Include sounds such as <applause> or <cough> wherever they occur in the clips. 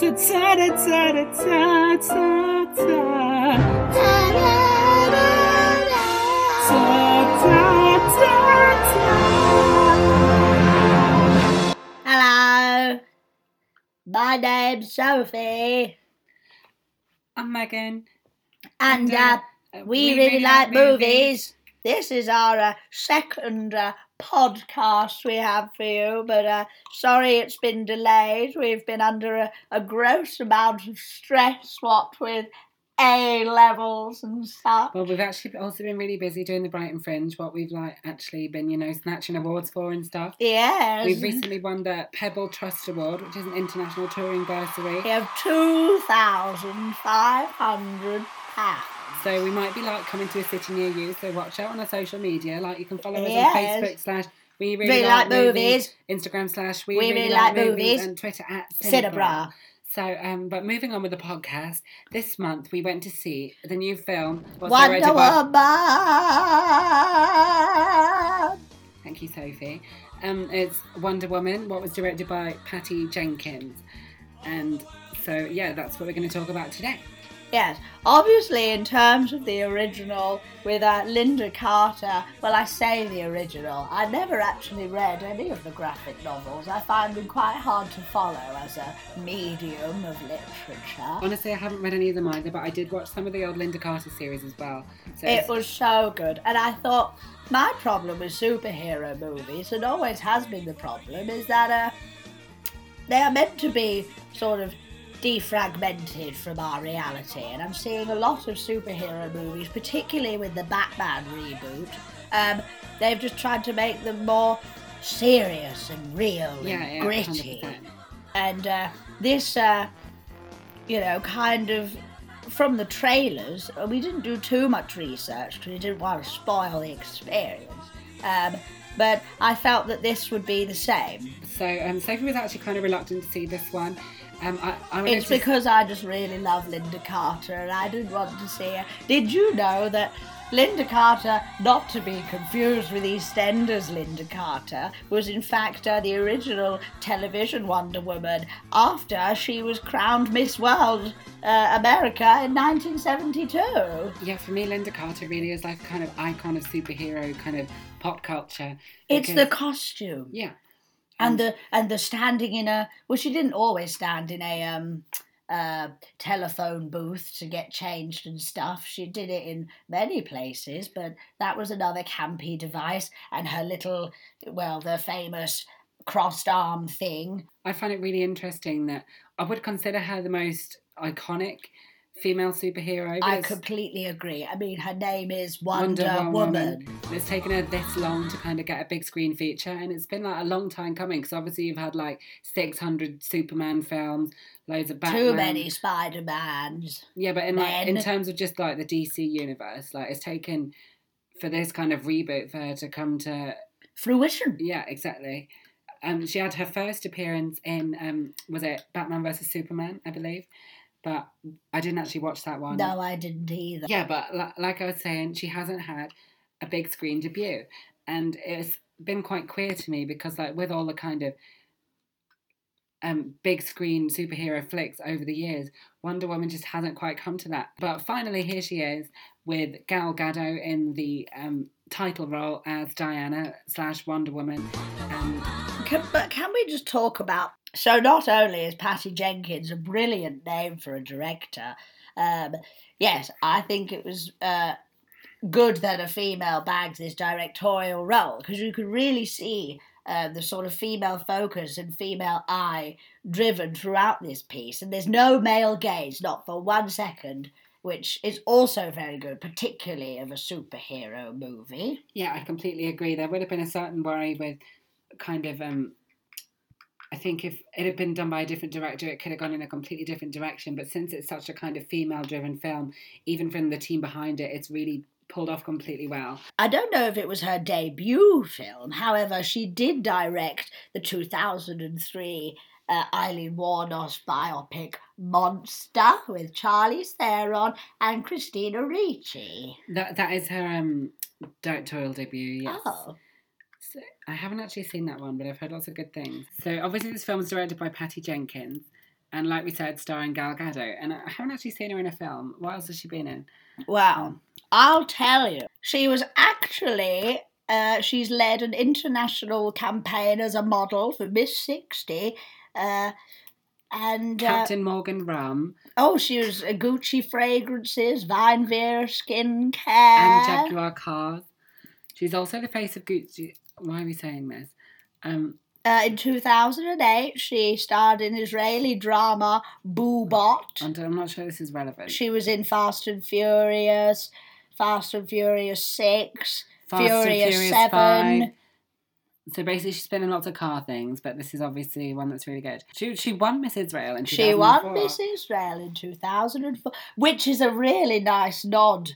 Ta ta ta ta ta ta ta. Ta ta ta ta. Hello, my name's Sophie, I'm Megan. and And, uh, uh, we, really, like movies. This is our uh, second uh, podcast we have for you, but uh, sorry it's been delayed. We've been under a, a gross amount of stress, what with A levels and stuff. Well, we've actually also been really busy doing the Brighton Fringe, what we've like actually been, you know, snatching awards for and stuff. Yes. We've recently won the Pebble Trust Award, which is an international touring bursary. We have two thousand five hundred pounds. So we might be like coming to a city near you. So watch out on our social media. Like you can follow us Yes. on Facebook slash We Really, Really like, Like movies, Movies. Instagram slash We, We really, Really like, movies, Movies. and Twitter at Cinebra. Cinebra. So, um, but moving on with the podcast, this month we went to see the new film. Wonder by- Woman. Thank you, Sophie. Um, it's Wonder Woman, what was directed by Patty Jenkins. And so, yeah, that's what we're going to talk about today. Yes, obviously, in terms of the original with uh, Lynda Carter, well, I say the original. I never actually read any of the graphic novels. I find them quite hard to follow as a medium of literature. Honestly, I haven't read any of them either, but I did watch some of the old Lynda Carter series as well. So It was so good, and I thought my problem with superhero movies, and always has been the problem, is that uh, they are meant to be sort of defragmented from our reality, and I'm seeing a lot of superhero movies, particularly with the Batman reboot. Um, they've just tried to make them more serious and real yeah, and yeah, gritty 100%. and uh, this uh, you know kind of from the trailers we didn't do too much research because we didn't want to spoil the experience um, but i felt that this would be the same So um, Sophie was actually kind of reluctant to see this one. Um, I, I wanted it's to- because i just really love lynda carter and i didn't want to see her did you know that Lynda Carter, not to be confused with EastEnders Linda Carter, was in fact uh, the original television Wonder Woman after she was crowned Miss World uh, America in 1972. yeah, for me, Lynda Carter really is like a kind of icon of superhero kind of pop culture. It's the costume yeah, and the and the standing in a well, she didn't always stand in a um uh, telephone booth to get changed and stuff. She did it in many places, but that was another campy device. And her little, well, the famous crossed arm thing. I find it really interesting that I would consider her the most iconic female superhero. I completely agree. I mean, her name is Wonder, Woman. And It's taken her this long to kind of get a big screen feature, and it's been like a long time coming. Because obviously you've had like six hundred Superman films, loads of Batman. Too many Spider Mans. Yeah, but in like in terms of just like the DC universe, like it's taken for this kind of reboot for her to come to Fruition. yeah, exactly. Um, she had her first appearance in um, was it Batman versus Superman, I believe, but I didn't actually watch that one. No, I didn't either. Yeah, but li- like I was saying, she hasn't had a big screen debut, and it's been quite queer to me because like with all the kind of um big screen superhero flicks over the years, Wonder Woman just hasn't quite come to that. But finally, here she is with Gal Gadot in the um, title role as Diana slash Wonder Woman, and Can, but can we just talk about? So not only is Patty Jenkins a brilliant name for a director, um, yes, I think it was uh, good that a female bags this directorial role because you could really see uh, the sort of female focus and female eye driven throughout this piece, and there's no male gaze, not for one second. Which is also very good, particularly of a superhero movie. Yeah, I completely agree. There would have been a certain worry with kind of um I think if it had been done by a different director, it could have gone in a completely different direction. But since it's such a kind of female driven film, even from the team behind it, it's really pulled off completely well. I don't know if it was her debut film. However, she did direct the 2003 uh, Aileen Wuornos biopic Monster with Charlize Theron and Christina Ricci. That that is her um directorial debut, yes. Oh, I haven't actually seen that one, but I've heard lots of good things. So obviously this film is directed by Patty Jenkins. and like we said, starring Gal Gadot. And I haven't actually seen her in a film. What else has she been in? Well, I'll tell you. She was actually. Uh, she's led an international campaign as a model for Miss 60. Uh, and uh, Captain Morgan Rum oh, she was uh, Gucci fragrances, Vine Vera skincare. and Jaguar Cars. She's also the face of Gucci. Why are we saying this? Um, Uh, in 2008, she starred in Israeli drama Bubot. and I'm not sure this is relevant. She was in Fast and Furious, Fast and Furious 6, Fast and Furious, Furious 7. 5. So basically, she's been in lots of car things, but this is obviously one that's really good. She she won Miss Israel in She won Miss Israel in 2004, which is a really nice nod,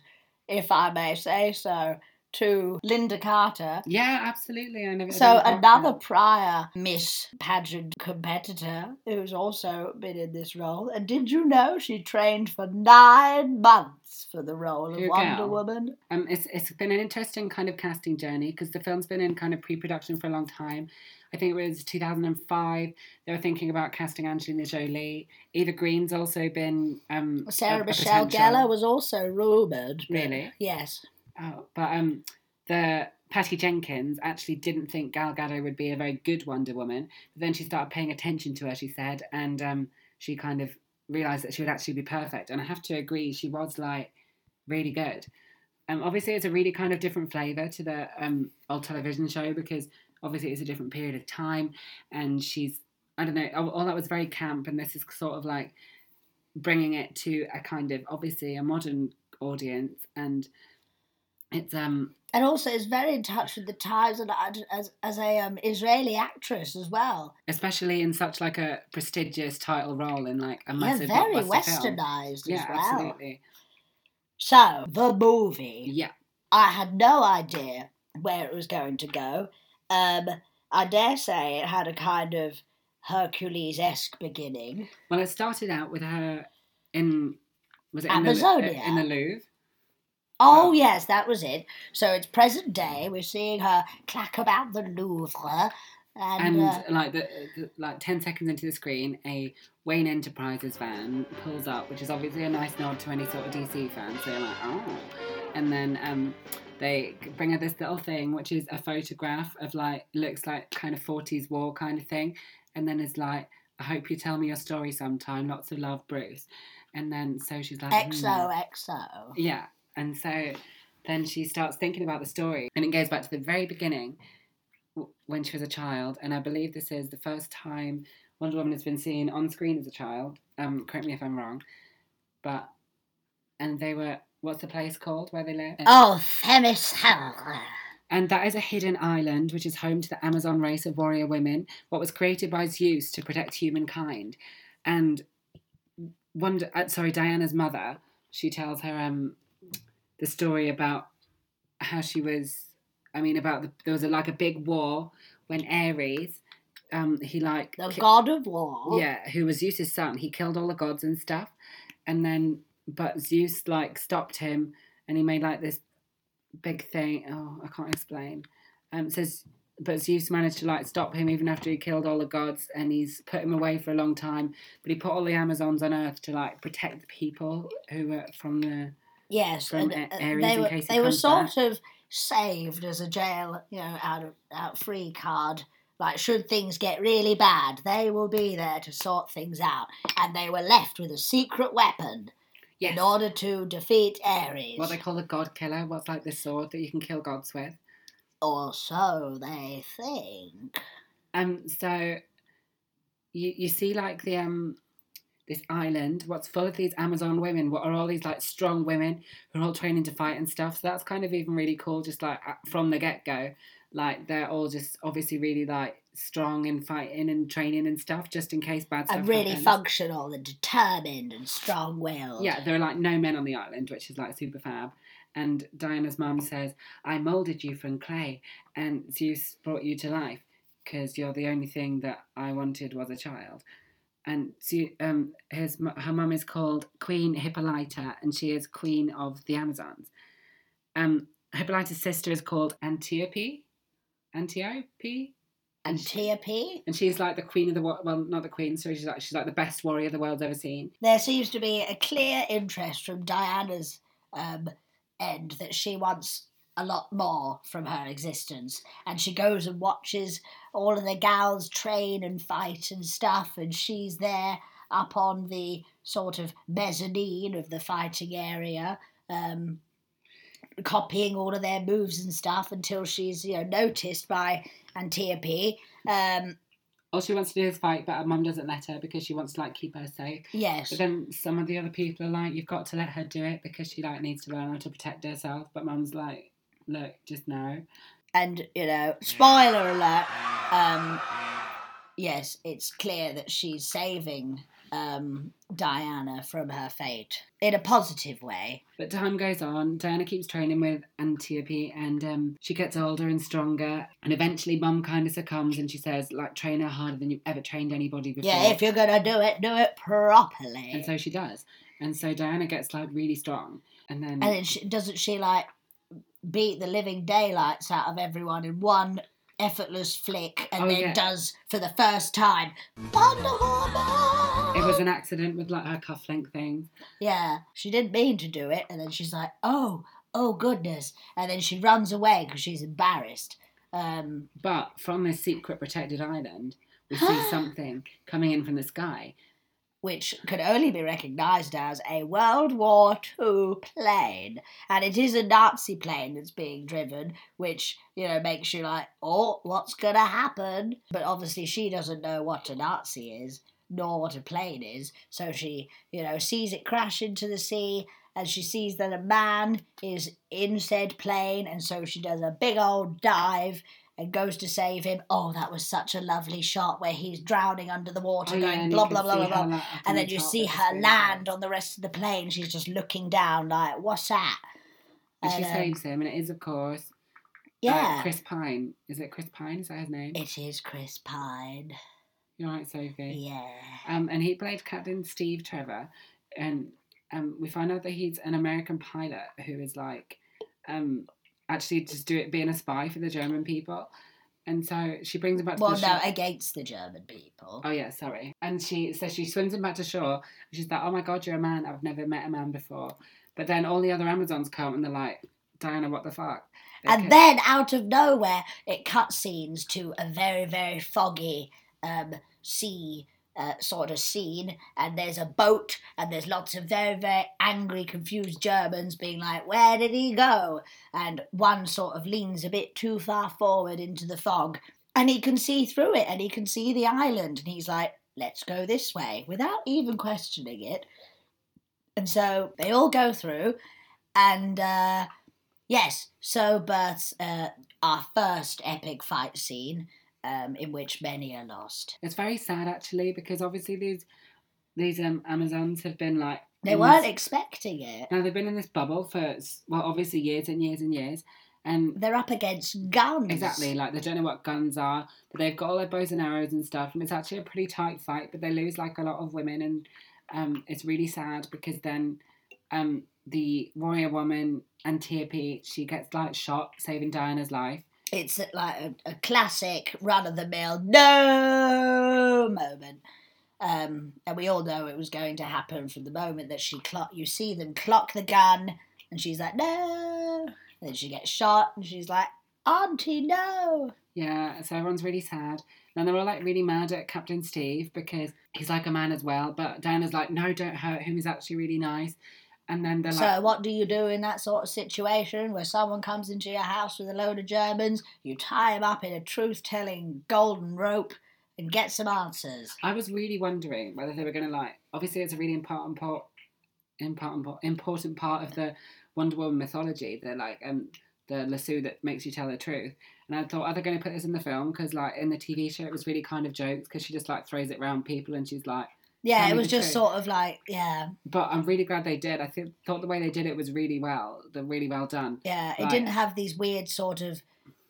if I may say so, to Lynda Carter. Yeah, absolutely. I never. So another prior Miss pageant competitor who's also been in this role. And did you know she trained for nine months for the role of Wonder girl. Woman? Um, it's it's been an interesting kind of casting journey because the film's been in kind of pre-production for a long time. I think it was 2005. They were thinking about casting Angelina Jolie. Eva Green's also been um, Sarah a Michelle potential. Gellar was also rumoured. Really? Yes. But um, the Patty Jenkins actually didn't think Gal Gadot would be a very good Wonder Woman. But then she started paying attention to her. She said, and um, she kind of realized that she would actually be perfect. And I have to agree, she was like really good. Um, obviously, it's a really kind of different flavor to the um old television show because obviously it's a different period of time, and she's I don't know, all, all that was very camp, and this is sort of like bringing it to a kind of obviously a modern audience and it's um And also is very in touch with the times and as, as, a um, Israeli actress as well. especially in such like a prestigious title role in like a Yeah, massive very blockbuster film. westernized yeah as well. absolutely So, the movie. yeah I had no idea where it was going to go. Um, I dare say it had a kind of Hercules esque beginning. well it started out with her in was it in the, in the Louvre Oh, yes, that was it. So it's present day. We're seeing her clack about the Louvre. And, and uh, like the, the like 10 seconds into the screen a Wayne Enterprises van pulls up which is obviously a nice nod to any sort of DC fan so you're like oh and then um they bring her this little thing which is a photograph of like looks like kind of 40s war kind of thing and then it's like I hope you tell me your story sometime lots of love Bruce and then so she's like. XOXO. yeah. And so then she starts thinking about the story, and it goes back to the very beginning when she was a child. And I believe this is the first time Wonder Woman has been seen on screen as a child. Um, correct me if I'm wrong, but and they were what's the place called where they live? Oh, Themyscira. And that is a hidden island which is home to the Amazon race of warrior women, what was created by Zeus to protect humankind. And Wonder, uh, sorry, Diana's mother, she tells her um the story about how she was. I mean, about the, there was a, like a big war when Ares, um, he like The ki- god of war. yeah, who was Zeus's son. He killed all the gods and stuff, and then but Zeus like stopped him, and he made like this big thing. Oh, I can't explain. Um, it says, but Zeus managed to like stop him even after he killed all the gods, and he's put him away for a long time. But he put all the Amazons on Earth to like protect the people who were from the. Yes, From and uh, they in were case they were sort of saved as a jail, you know, out of out free card. Like, should things get really bad, they will be there to sort things out, and they were left with a secret weapon Yes. in order to defeat Ares. What they call the god killer. What's like this sword that you can kill gods with. or so they think. Um, so you you see like the um this island, what's full of these Amazon women, what are all these like strong women who are all training to fight and stuff. So that's kind of even really cool, just like from the get go. Like they're all just obviously really like strong and fighting and training and stuff, just in case bad stuff And really happens. functional and determined and strong willed. Yeah, there are like no men on the island, which is like super fab. And Diana's mum says, I moulded you from clay and Zeus brought you to life because you're the only thing that I wanted was a child. And Ze- um, his, her mum is called Queen Hippolyta and she is queen of the Amazons. Um, Hippolyta's sister is called Antiope. Antiope? Antiope. and she's like the queen of the world. Well, not the queen. Sorry, she's like she's like the best warrior the world's ever seen. There seems to be a clear interest from Diana's um, end that she wants a lot more from her existence, and she goes and watches all of the gals train and fight and stuff, and she's there up on the sort of mezzanine of the fighting area. Um, copying all of their moves and stuff until she's you know noticed by Antiope. Um, All she wants to do is fight, but her mum doesn't let her because she wants to like keep her safe. yes, But then some of the other people are like, you've got to let her do it because she like needs to learn how to protect herself. But mum's like, look, just now. and you know, spoiler alert. Um, yes, it's clear that she's saving um, Diana from her fate in a positive way. But time goes on. Diana keeps training with Antiope, and um, she gets older and stronger. And eventually, Mum kind of succumbs, and she says, like, train her harder than you've ever trained anybody before. Yeah, if you're gonna do it, do it properly. and so she does. And so Diana gets like really strong, and then And then she, doesn't she like beat the living daylights out of everyone in one effortless flick and Oh, then yeah. does for the first time Wonder Woman! it was an accident with like her cufflink thing. Yeah, she didn't mean to do it, and then she's like, "Oh, oh goodness!" And then she runs away because she's embarrassed. Um, But from this secret protected island, we see <gasps> something coming in from the sky. Which could only be recognised as a World War II plane, and it is a Nazi plane that's being driven, which you know makes you like, "Oh, what's gonna happen?" But obviously, she doesn't know what a Nazi is, nor what a plane is, so she, you know, sees it crash into the sea. And she sees that a man is in said plane, and so she does a big old dive and goes to save him. Oh, that was such a lovely shot where he's drowning under the water, Oh, going you blah blah blah blah blah. on And the then you see her land on the rest of the plane. She's just looking down, like, "What's that?" And she And, um, saves him, and it is, of course, uh, Yeah, Chris Pine. Is it Chris Pine? Is that his name? it is Chris Pine. You're right, Sophie. Yeah, Um, and he played Captain Steve Trevor, and um, we find out that he's an American pilot who is like, um, actually just do it being a spy for the German people, and so she brings him back to well, the no, shore. against the German people. Oh yeah, sorry. And she so she swims him back to shore. She's like, "Oh my god, you're a man. I've never met a man before." But then all the other Amazons come and they're like, "Diana, what the fuck?" And then out of nowhere, it cuts scenes to a very, very foggy um, sea uh, sort of scene. And there's a boat, and there's lots of very, very angry, confused Germans being like, Where did he go? And one sort of leans a bit too far forward into the fog, and he can see through it, and he can see the island. And he's like, Let's go this way, without even questioning it. And so they all go through, and. Uh, Yes, so births uh, our first epic fight scene, um, in which many are lost. it's very sad actually because obviously these these um Amazons have been like They weren't this- expecting it. now they've been in this bubble for well obviously years and years and years, and They're up against guns. Exactly, like they don't know what guns are, but they've got all their bows and arrows and stuff, and it's actually a pretty tight fight. But they lose like a lot of women, and um, it's really sad because then um, the warrior woman Antiope she gets like shot, saving Diana's life. It's like a, a classic run of the mill no moment. Um, and we all know it was going to happen from the moment that she clock. You see them clock the gun, and she's like, "No!" And then she gets shot, and she's like, "Auntie, no!" Yeah, so everyone's really sad. And they're all like really mad at Captain Steve because he's like a man as well. But Diana's like, no, don't hurt him. He's actually really nice. And then they're So, like, what do you do in that sort of situation where someone comes into your house with a load of Germans? You tie them up in a truth telling golden rope and get some answers. I was really wondering whether they were going to like. Obviously, it's a really important part, important, part- important part of the Wonder Woman mythology. The like, um, the lasso that makes you tell the truth. And I thought, are they going to put this in the film? Because like in the TV show, it was really kind of jokes because she just like throws it around people and she's like. Yeah, it was just sort of like, yeah, But I'm really glad they did. I think thought the way they did it was really well. They're really well done. yeah. It didn't have these weird sort of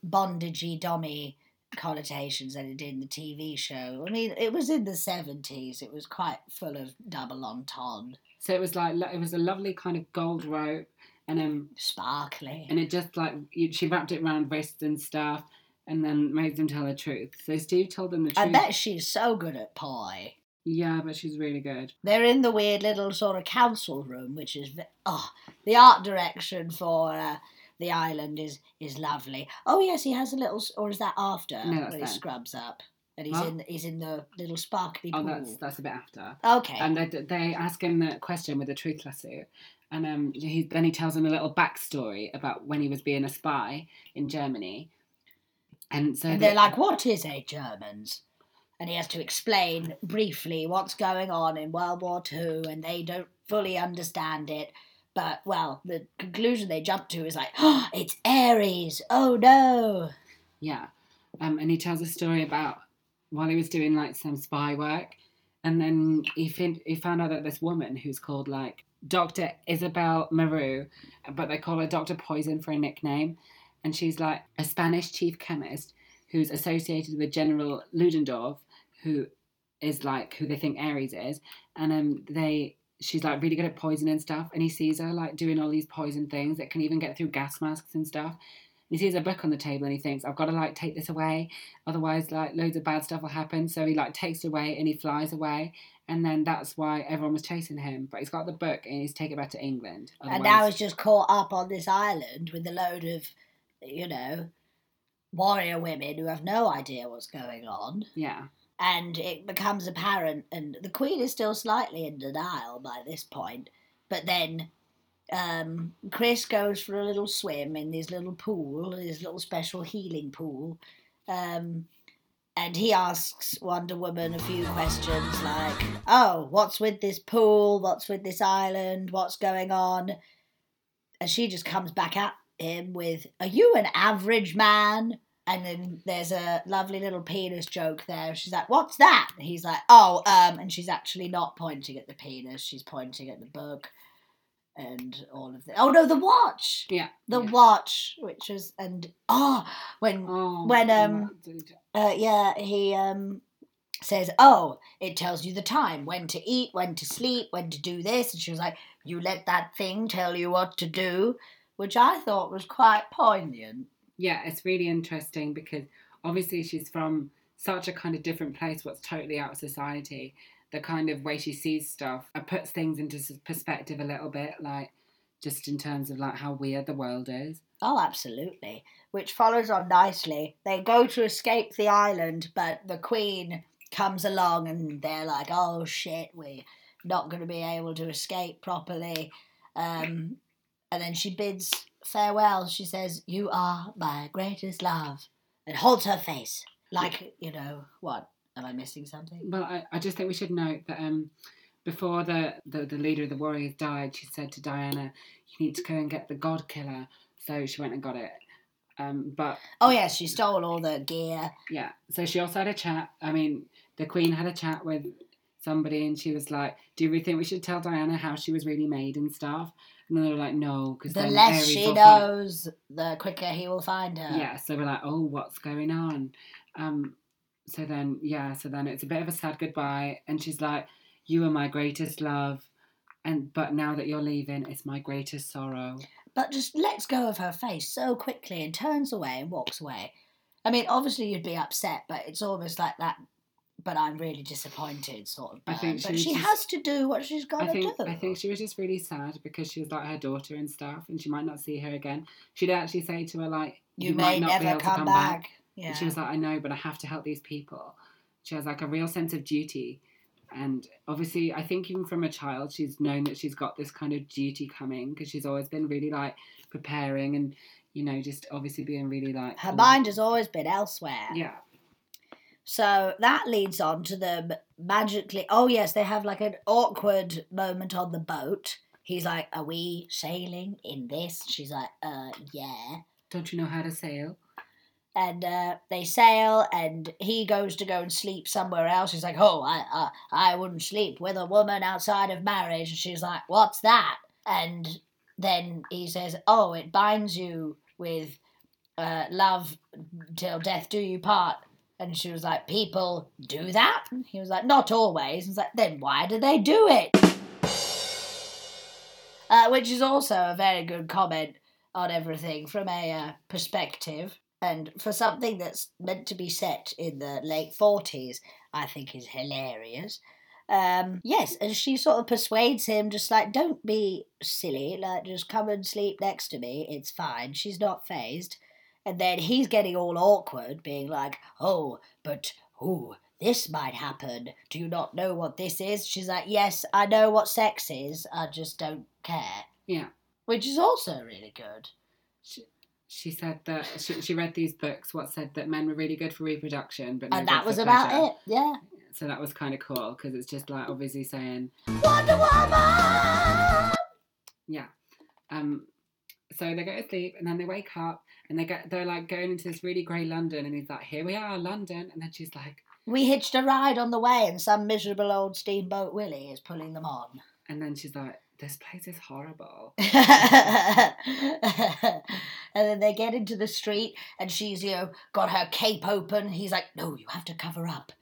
bondagey, dommy connotations that it did in the TV show. I mean, it was in the 70s. It was quite full of double entendre, So it was like it was a lovely kind of gold rope, and um, sparkly. and it just like she wrapped it around wrists and stuff, and then made them tell the truth. So Steve told them the truth. I bet she's so good at pie. Yeah, but she's really good. They're in the weird little sort of council room, which is oh, the art direction for uh, the island is is lovely. Oh yes, he has a little, or is that after No, that's when he then. scrubs up and he's Huh? in he's in the little sparkly pool. Oh, that's that's a bit after. Okay, And they, they ask him the question with the truth lasso. And um, he, then he tells them a little backstory about when he was being a spy in Germany. And so and they- they're like, "What is a Germans?" And he has to explain briefly what's going on in World War Two, and they don't fully understand it. But well, the conclusion they jump to is like, "Oh, <gasps> it's Ares! Oh no!" Yeah. Um, and he tells a story about while he was doing like some spy work, and then he fin- he found out that this woman who's called like Dr. Isabel Maru, but they call her Dr. Poison for a nickname, and she's like a Spanish chief chemist who's associated with General Ludendorff, who is like who they think Ares is, and um they she's like really good at poison and stuff, and he sees her like doing all these poison things that can even get through gas masks and stuff. He sees a book on the table and he thinks, I've got to like take this away, otherwise like loads of bad stuff will happen. So he like takes it away and he flies away, and then that's why everyone was chasing him. But he's got the book and he's taking it back to England. And now Otherwise- he's just caught up on this island with a load of, you know, warrior women who have no idea what's going on. yeah, And it becomes apparent, and the Queen is still slightly in denial by this point. But then um, Chris goes for a little swim in his little pool, his little special healing pool. Um, and he asks Wonder Woman a few questions like, Oh, what's with this pool? What's with this island? What's going on? And she just comes back at him with, Are you an average man? And then there's a lovely little penis joke there. She's like, What's that? And he's like, Oh, um, and she's actually not pointing at the penis, she's pointing at the book and all of the. Oh, no, the watch! yeah, The yeah. watch, which was, and oh, when Oh, when, um, uh, yeah, he um says, "Oh, it tells you the time, when to eat, when to sleep, when to do this." And she was like, "You let that thing tell you what to do," which I thought was quite poignant. Yeah, it's really interesting because obviously she's from such a kind of different place, what's totally out of society. The kind of way she sees stuff it puts things into perspective a little bit, like just in terms of like how weird the world is. Oh, absolutely. Which follows on nicely. They go to escape the island, but the Queen comes along and they're like, oh shit, we're not going to be able to escape properly. Um, and then she bids farewell. She says, You are my greatest love. And holds her face. Like, you know, what? Am I missing something? Well, I, I just think we should note that um, before the, the, the leader of the Warriors died, she said to Diana, You need to go and get the God Killer. So she went and got it. Um, but Oh, yes, she stole all the gear. yeah, so she also had a chat. I mean, the Queen had a chat with somebody and she was like, Do you think we should tell Diana how she was really made and stuff? And they were like, No, because The less she knows, the quicker he will find her. Yeah, so we're like, Oh, what's going on? Um, so then, yeah, so then it's a bit of a sad goodbye. And she's like, You are my greatest love. And but now that you're leaving, it's my greatest sorrow. but just lets go of her face so quickly and turns away and walks away. I mean, obviously you'd be upset, but it's almost like that. But I'm really disappointed, sort of. I think she but she just- has to do what she's got to do. I think she was just really sad because she was like her daughter and stuff, and she might not see her again. She'd actually say to her like, you, might may not be never able to come, come back. back. Yeah. And she was like, I know, but I have to help these people. She has like a real sense of duty. And obviously, I think even from a child, she's known that she's got this kind of duty coming because she's always been really like preparing and, you know, just obviously being really like. her oh, mind has always been elsewhere. Yeah. So that leads on to them magically. Oh, yes, they have like an awkward moment on the boat. He's like, Are we sailing in this? She's like, Uh, yeah. Don't you know how to sail? and uh, they sail and he goes to go and sleep somewhere else he's like oh I, uh, I wouldn't sleep with a woman outside of marriage and she's like what's that and then he says oh it binds you with uh, love till death do you part and she was like people do that And he was like not always he's like then why do they do it uh, which is also a very good comment on everything from a uh, perspective and for something that's meant to be set in the late 40s, I think is hilarious. Um, yes, and she sort of persuades him, just like, don't be silly, like, just come and sleep next to me, it's fine. She's not phased. And then he's getting all awkward, being like, oh, but, oh, this might happen. Do you not know what this is? She's like, yes, I know what sex is, I just don't care. Yeah. Which is also really good. She, she said that she, she read these books, what said that men were really good for reproduction, but no and that was about pleasure. it, yeah. So that was kind of cool because it's just like obviously saying, Wonder Woman! yeah. Um, so they go to sleep and then they wake up and they get they're like going into this really grey London and he's like, here we are, London, and then she's like, We hitched a ride on the way, and some miserable old steamboat Willie is pulling them on. and then she's like, this place is horrible. <laughs> and then they get into the street, and she's you know got her cape open. He's like, "No, you have to cover up."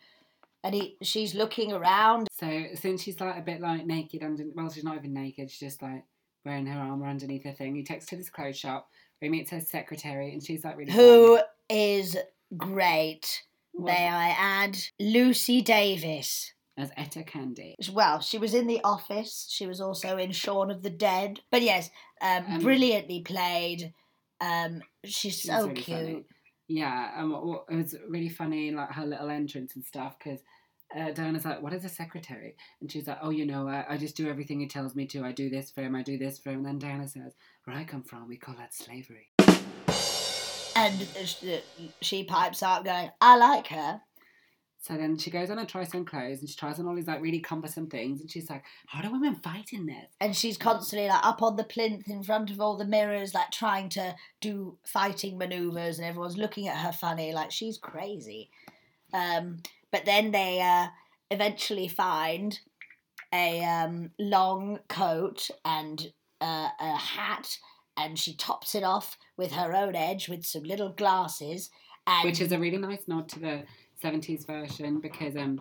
And he, she's looking around. So since she's like a bit like naked under, well, she's not even naked. She's just like wearing her armor underneath her thing. He takes her to this clothes shop where he meets her secretary, and she's like really Who is great? fun. May I add, Lucy Davis. as Etta Candy. Well, she was in The Office. She was also in Shaun of the Dead. But yes, um, Um, brilliantly played. Um, she's She so really cute. funny. Yeah, what, what, it was really funny, like her little entrance and stuff, because uh, Diana's like, "What is a secretary?" And she's like, "Oh, you know, I, I just do everything he tells me to. I do this for him. I do this for him." And then Diana says, "Where I come from, we call that slavery." And she, she pipes up, going, "I like her." So then she goes on and tries on clothes, and she tries on all these like really cumbersome things, and she's like, "How do women fight in this?" And she's constantly like up on the plinth in front of all the mirrors, like trying to do fighting maneuvers, and everyone's looking at her funny, like she's crazy. Um, but then they uh, eventually find a um, long coat and uh, a hat, and she tops it off with her own edge with some little glasses. And which is a really nice nod to the 70s version because um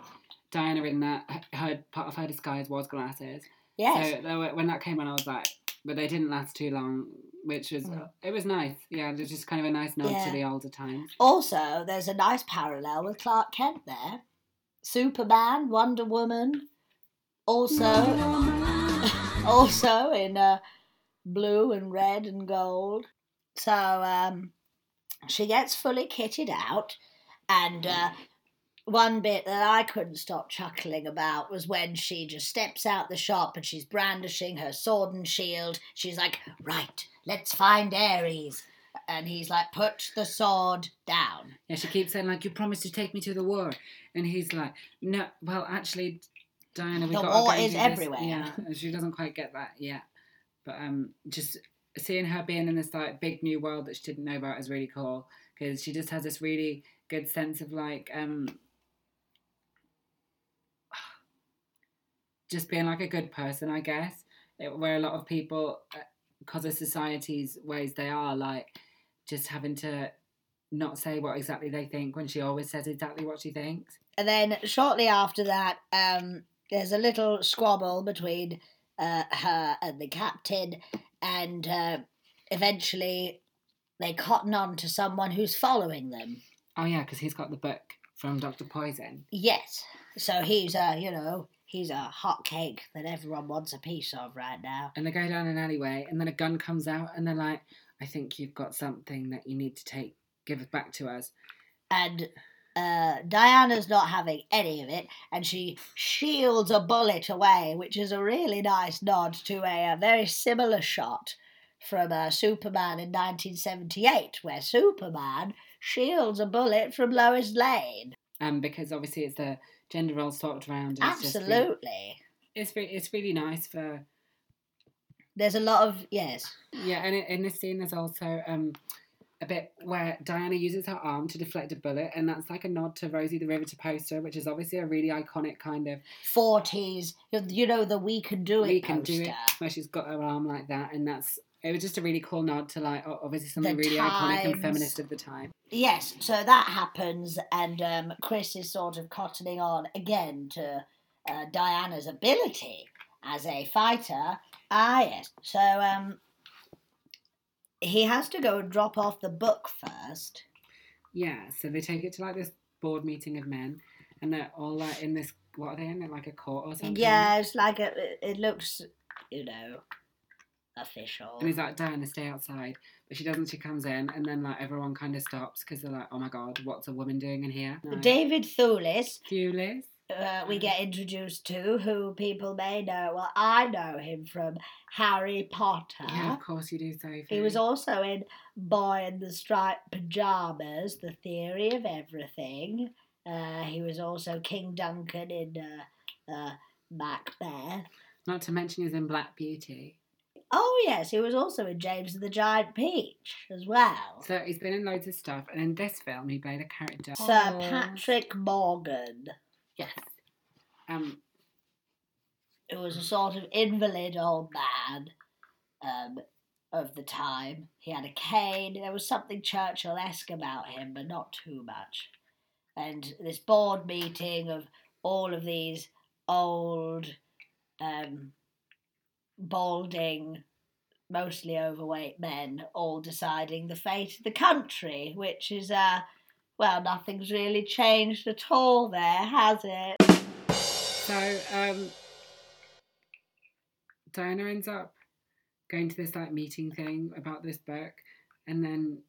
Diana in that her part of her disguise was glasses. yes, So were- when that came on, I was like, but they didn't last too long, which was Mm. it was nice. Yeah, it was just kind of a nice nod Yeah. to the older times. Also, there's a nice parallel with Clark Kent there. Superman, Wonder Woman, also <laughs> also in uh, blue and red and gold. So um, she gets fully kitted out, and uh, one bit that I couldn't stop chuckling about was when she just steps out the shop and she's brandishing her sword and shield. She's like, "Right, let's find Ares," and he's like, "Put the sword down." Yeah, she keeps saying like, "You promised to take me to the war," and he's like, "No, well, actually, Diana, we The got war is do this." everywhere. Yeah, she doesn't quite get that yet, but um, just seeing her being in this like big new world that she didn't know about is really cool because she just has this really good sense of like um just being like a good person i guess it, where a lot of people uh, because of society's ways they are like just having to not say what exactly they think when she always says exactly what she thinks. And then shortly after that, um, there's a little squabble between uh, her and the captain, and uh, eventually they cotton on to someone who's following them. oh yeah because he's got the book from dr poison. Yes, so he's a you know he's a hot cake that everyone wants a piece of right now. and they go down an alleyway and then a gun comes out and they're like i think you've got something that you need to take give it back to us And uh, Diana's not having any of it, and she shields a bullet away, which is a really nice nod to a, a very similar shot from uh, Superman in 1978, where Superman shields a bullet from Lois Lane. um because obviously it's the gender roles swapped around and it's just really- Absolutely. it's re- it's really nice for There's a lot of, yes. yeah and in, this scene there's also um a bit where Diana uses her arm to deflect a bullet, and that's like a nod to Rosie the Riveter poster, which is obviously a really iconic kind of 40s, you know, the We Can Do It we can poster. do it, where she's got her arm like that, and that's it was just a really cool nod to like obviously something The really iconic and feminist of the time. Yes, so that happens, and um, Chris is sort of cottoning on again to uh, Diana's ability as a fighter. Ah, yes. So um, he has to go and drop off the book first. Yeah, so they take it to like this board meeting of men, and they're all like in this. What are they in? Like a court or something? Yeah, it's like a, it looks, you know, official. And he's like, Diana, stay outside. But she doesn't. She comes in, and then like everyone kind of stops because they're like, oh my god, what's a woman doing in here? No. David Thewlis, Thewlis. uh, we get introduced to, who people may know. Well, I know him from Harry Potter. Yeah, of course you do, Sophie. He was also in Boy in the Striped Pajamas, The Theory of Everything. Uh, he was also King Duncan in uh, uh, Macbeth. Not to mention he's in Black Beauty. Oh, yes, he was also in James and the Giant Peach as well. So he's been in loads of stuff, and in this film he played a character. Sir Oh. Patrick Morgan, Yes. Um. who was a sort of invalid old man um, of the time. He had a cane. There was something Churchill esque about him, but not too much. And this board meeting of all of these old, um, balding, mostly overweight men all deciding the fate of the country, which is, uh, well, nothing's really changed at all there, has it? So um. Diana ends up going to this like meeting thing about this book, and then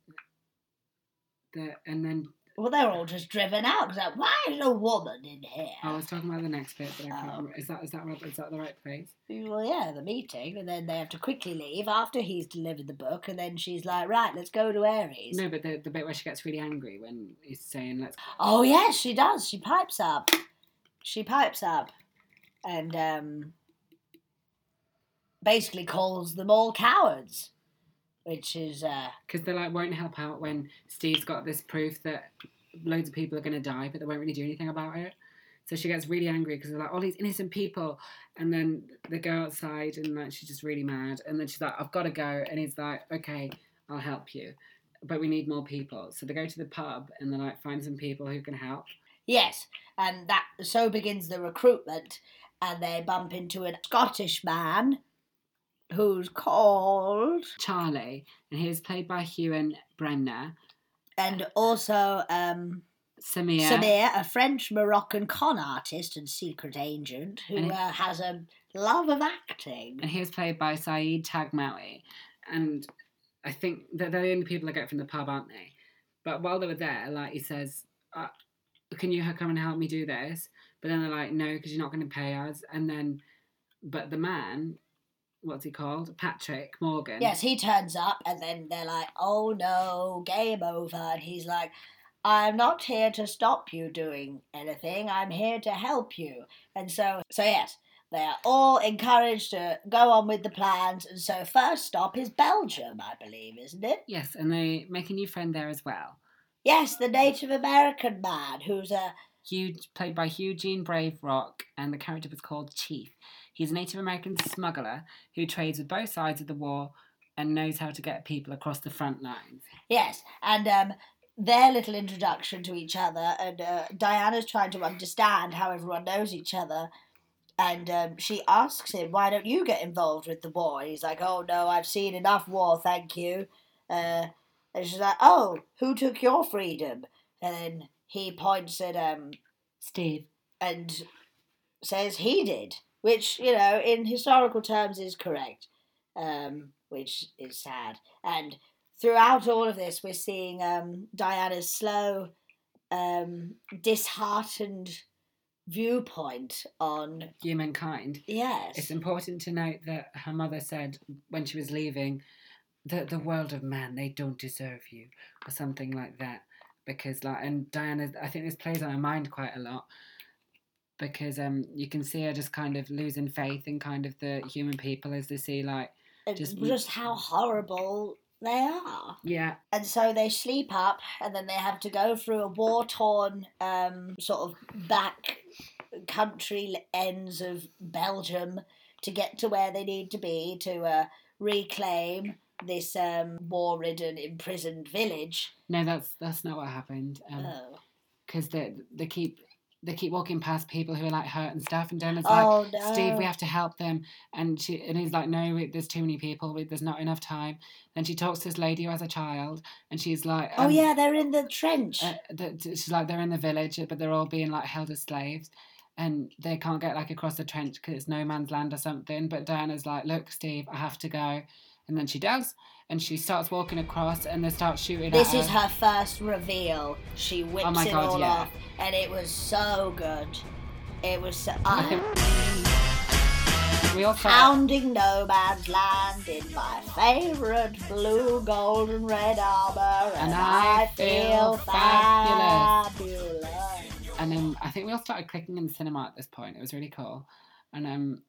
the and then Well, they're all just driven out because, like, why is a woman in here? I was talking about the next bit, but I can't Oh. remember. Is that is that? Is that the right place? Well, yeah, the meeting, and then they have to quickly leave after he's delivered the book, and then she's like, right, let's go to Ares. No, but the the bit where she gets really angry when he's saying let's. Oh, yes, she does. She pipes up. She pipes up and um, basically calls them all cowards, which is, uh, because they like won't help out when Steve's got this proof that loads of people are going to die, but they won't really do anything about it. So she gets really angry because they're like all these innocent people, and then they go outside and like she's just really mad, and then she's like, "I've got to go," and he's like, "Okay, I'll help you." But we need more people, so they go to the pub and they like find some people who can help. yes, and that so begins the recruitment, and they bump into a Scottish man who's called Charlie, and he was played by Ewan Bremner. and also um, Samir, Samir, a French Moroccan con artist and secret agent who uh, has a love of acting. and he was played by Saïd Taghmaoui. And I think that they're the only people I get from the pub, aren't they? But while they were there, like he says, uh, "Can you come and help me do this?" But then they're like, "No, because you're not going to pay us." And then, but the man, what's he called? Patrick Morgan. Yes, he turns up, and then they're like, "Oh no, game over!" And he's like, "I'm not here to stop you doing anything. I'm here to help you." And so, so yes, they are all encouraged to go on with the plans. And so, first stop is Belgium, I believe, isn't it? Yes, and they make a new friend there as well. Yes, the Native American man who's a Hugh, played by Eugene Brave Rock, and the character was called Chief. He's a Native American smuggler who trades with both sides of the war and knows how to get people across the front lines. Yes, and um, their little introduction to each other, and uh, Diana's trying to understand how everyone knows each other, and um, she asks him, "Why don't you get involved with the war?" And he's like, "Oh no, I've seen enough war, thank you." Uh, and she's like, "Oh, who took your freedom?" And then he points at um Steve. and says he did, which you know in historical terms is correct, um, which is sad. And throughout all of this, we're seeing um, Diana's slow, um, disheartened viewpoint on humankind. yes, It's important to note that her mother said when she was leaving that the world of man, they don't deserve you, or something like that. Because like and Diana I think this plays on her mind quite a lot. Because um you can see her just kind of losing faith in kind of the human people as they see like just- just how horrible they are. yeah, And so they sleep up, and then they have to go through a war torn, um, sort of back country ends of Belgium to get to where they need to be to uh, reclaim this um, war ridden, imprisoned village. no that's that's not what happened. Um Oh. because they they keep they keep walking past people who are like hurt and stuff, and Diana's like, oh no. Steve, we have to help them. And she and he's like, no, we, there's too many people. We, there's not enough time. Then she talks to this lady who has a child, and she's like, Oh um, yeah, they're in the trench. uh, that she's like they're in the village, but they're all being like held as slaves, and they can't get like across the trench because it's no man's land or something. But Diana's like, look, Steve, I have to go, and then she does, and she starts walking across, and they start shooting. this is her first reveal. She whips my it God, all yeah. off, and it was so good. It was so. I I, We all felt Pounding no man's land in my favorite blue, gold, and red armor, and, And I feel fabulous. and then I think we all started clicking in the cinema at this point. It was really cool. And um,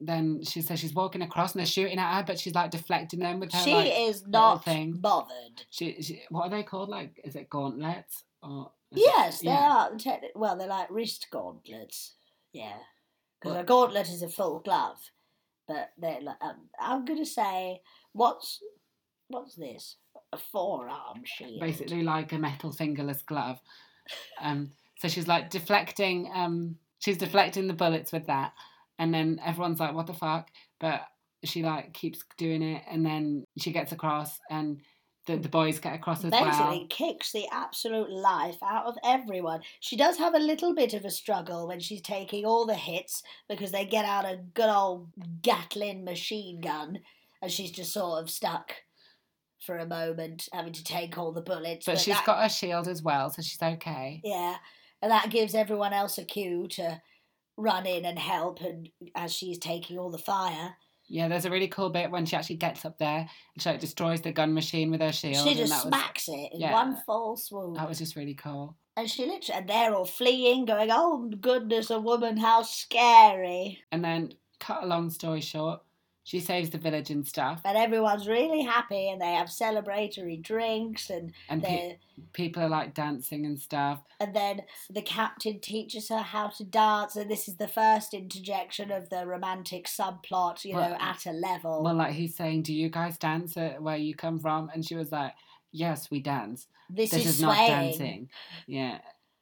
then she says she's walking across and they're shooting at her, but she's like deflecting them with her. She like, is not thing. bothered. She, she, what are they called? Like, is it gauntlets or? is it- Yes, they yeah. are. Well, they're like wrist gauntlets. Yeah, because a gauntlet is a full glove, but they're like. Um, I'm gonna say, what's what's this? A forearm shield. basically like a metal fingerless glove. Um, so she's like deflecting. Um, she's deflecting the bullets with that, and then everyone's like, "What the fuck?" But she like keeps doing it, and then she gets across, and the the boys get across as basically well. Basically, kicks the absolute life out of everyone. She does have a little bit of a struggle when she's taking all the hits because they get out a good old Gatling machine gun and she's just sort of stuck for a moment having to take all the bullets. But she's that- got her shield as well, so she's okay. Yeah, and that gives everyone else a cue to run in and help and as she's taking all the fire. Yeah, there's a really cool bit when she actually gets up there and she like destroys the gun machine with her shield. she and just that was, smacks it in yeah. one full swoop. That was just really cool. And she literally, and they're all fleeing, going, "Oh goodness, a woman, how scary!" And then, cut a long story short, she saves the village and stuff. And everyone's really happy, and they have celebratory drinks, and And pe- people are like dancing and stuff. and then the captain teaches her how to dance, and this is the first interjection of the romantic subplot, you Well, know, at a level. Well, like he's saying, "Do you guys dance at where you come from?" And she was like, "Yes, we dance. this, This, is, is, not dancing." Yeah,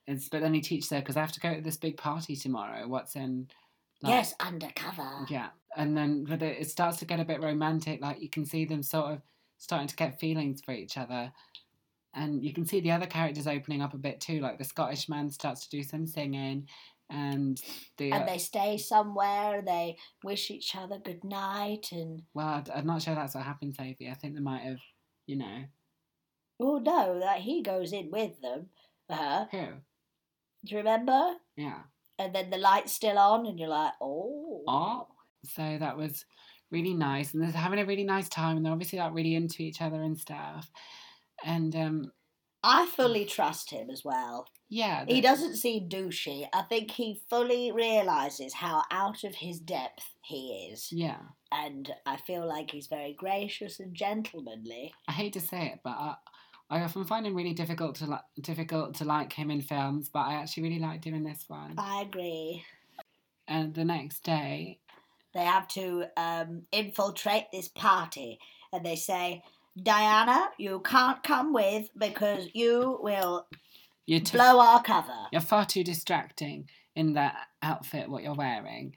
it's but then he teaches her because I have to go to this big party tomorrow. What's in? Like, Yes, undercover. Yeah, and then but it, starts to get a bit romantic. Like you can see them sort of starting to get feelings for each other, and you can see the other characters opening up a bit too. Like the Scottish man starts to do some singing, and the And uh, they stay somewhere. They wish each other good night, and well, I'm not sure that's what happened, Sophie. I think they might have, you know, oh no, that he goes in with them. Her, who? do you remember? Yeah. And then the light's still on, and you're like, oh, Oh, so that was really nice, and they're having a really nice time, and they're obviously like really into each other and stuff. And um, I fully trust him as well. yeah, He doesn't seem douchey. I think he fully realizes how out of his depth he is, Yeah, and I feel like he's very gracious and gentlemanly. I hate to say it, but I, I often find him really difficult to like difficult to like him in films. But I actually really liked him in this one. I agree. And the next day, They have to um, infiltrate this party, and they say, Diana, you can't come with because you will you're blow our cover. you're far too distracting in that outfit. What you're wearing.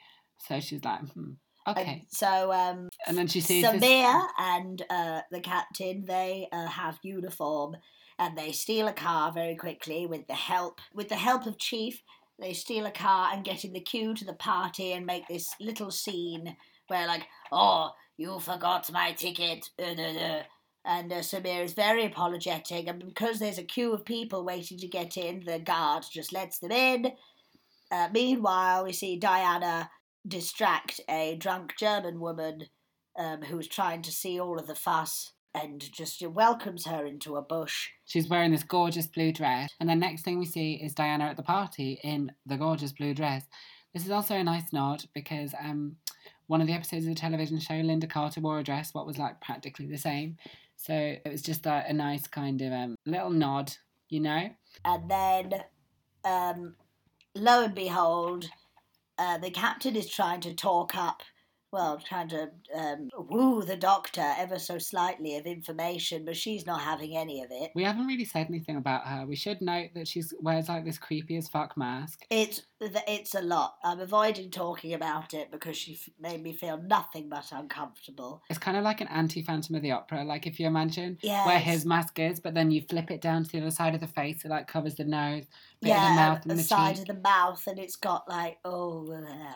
So she's like, hmm, And okay. so um, And then she sees this. Sameer and uh, the captain, they uh, have uniform and they steal a car very quickly with the help with the help of Chief. They steal a car and get in the queue to the party and make this little scene where like, oh, you forgot my ticket. uh, duh, duh." And uh, Sameer is very apologetic, and because there's a queue of people waiting to get in, the guard just lets them in. Uh, meanwhile, we see Diana distract a drunk German woman um, who's trying to see all of the fuss and just welcomes her into a bush. She's wearing this gorgeous blue dress, and the next thing we see is Diana at the party in the gorgeous blue dress. This is also a nice nod because um, one of the episodes of the television show, Lynda Carter wore a dress what was like practically the same. So it was just a, a nice kind of um, little nod, you know? And then, um, lo and behold, uh, the captain is trying to talk up well, trying to um, woo the doctor ever so slightly of information, but she's not having any of it. We haven't really said anything about her. We should note that she wears like this creepy as fuck mask. It's it's a lot. I'm avoiding talking about it because she made me feel nothing but uncomfortable. It's kind of like an anti Phantom of the Opera. Like if you imagine Yeah, where his mask is, but then you flip it down to the other side of the face, it like covers the nose, bit yeah, of the mouth, the the side cheek. of the mouth, and it's got like oh, blah, blah, blah,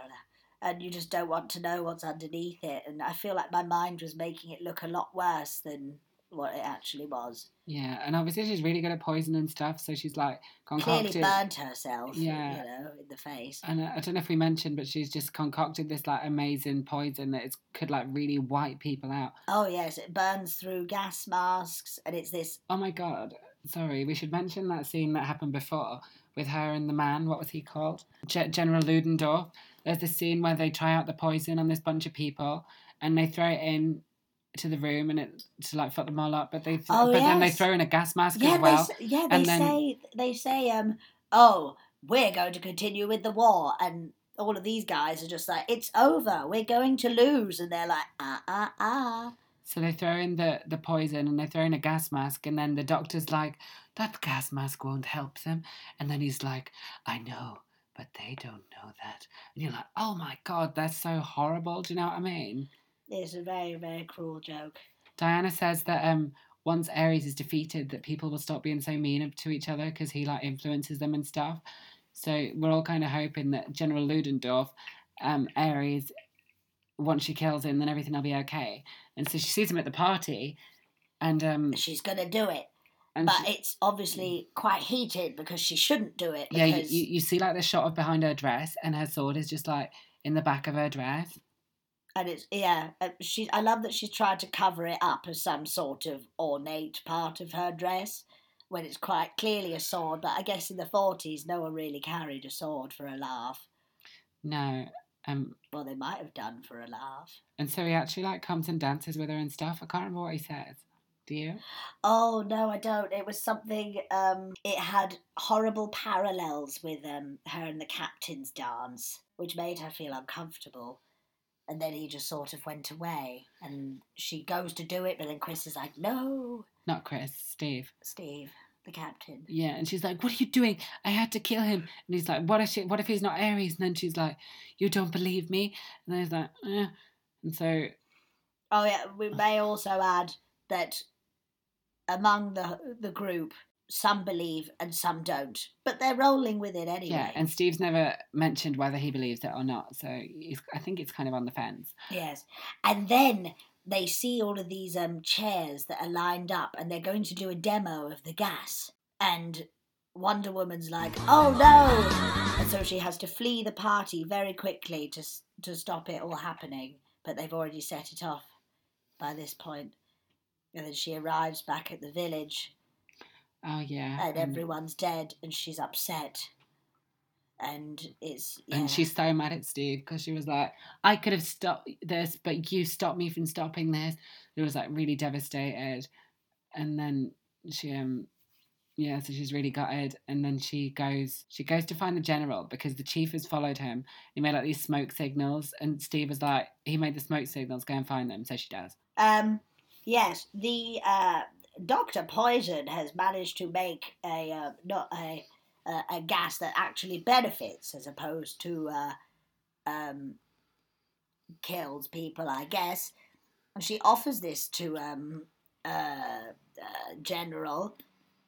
and you just don't want to know what's underneath it. And I feel like my mind was making it look a lot worse than what it actually was. Yeah, and obviously she's really good at poison and stuff, so she's like Clearly concocted. burnt herself, Yeah. you know, in the face. And I I don't know if we mentioned, but she's just concocted this like amazing poison that is, could like really wipe people out. Oh yes, it burns through gas masks, and it's this. Oh my god! Sorry, we should mention that scene that happened before with her and the man. What was he called? Ge- General Ludendorff. There's this scene where they try out the poison on this bunch of people, and they throw it in to the room and it to like fuck them all up. But they, th- Oh, but then they throw in a gas mask Yeah, as well. they, yeah, they and then- say they say um oh we're going to continue with the war, and all of these guys are just like it's over, we're going to lose, and they're like ah ah ah. So they throw in the, the poison and they throw in a gas mask, and then the doctor's like, that gas mask won't help them. And then he's like, I know, but they don't know that. And you're like, oh my god, that's so horrible. Do you know what I mean? It's a very very cruel joke. Diana says that um once Ares is defeated, that people will stop being so mean to each other because he like influences them and stuff. So we're all kind of hoping that General Ludendorff, um, Ares, once she kills him, then everything will be okay. And so she sees him at the party, and um, She's gonna do it, and but she- it's obviously quite heated because she shouldn't do it. yeah, you, Because you, see like the shot of behind her dress, and her sword is just like in the back of her dress. and it's yeah uh, she i love that she's tried to cover it up as some sort of ornate part of her dress when it's quite clearly a sword but i guess in the 40s no one really carried a sword for a laugh No, um, well they might have done for a laugh and so he actually like comes and dances with her and stuff. I can't remember what he says. Do you? oh no i don't it was something um it had horrible parallels with um her and the captain's dance which made her feel uncomfortable and then he just sort of went away and she goes to do it but then chris is like no Not Chris, Steve. steve the captain Yeah, and she's like, "What are you doing? I had to kill him." And he's like, "What if she, What if he's not Ares?" And then she's like, "You don't believe me?" And then he's like, eh. And so Oh yeah, we may also add that among the the group, some believe and some don't, but they're rolling with it anyway. yeah, and Steve's never mentioned whether he believes it or not. So I think it's kind of on the fence. yes, and then they see all of these um chairs that are lined up, and they're going to do a demo of the gas, and Wonder Woman's like, "Oh no!" and so she has to flee the party very quickly to to stop it all happening. But they've already set it off by this point, and then she arrives back at the village. Oh yeah, and and, everyone's dead and she's upset and it's yeah. and she's so mad at Steve because she was like, "I could have stopped this, but you stopped me from stopping this." It was like really devastated, and then she um. Yeah, so she's really gutted, and then she goes. She goes to find the general because the chief has followed him. He made like these smoke signals, and Steve was like, "He made the smoke signals. Go and find them." So she does. um yes the uh dr poison has managed to make a uh, not a uh, a gas that actually benefits as opposed to uh um kills people i guess and she offers this to um uh, uh general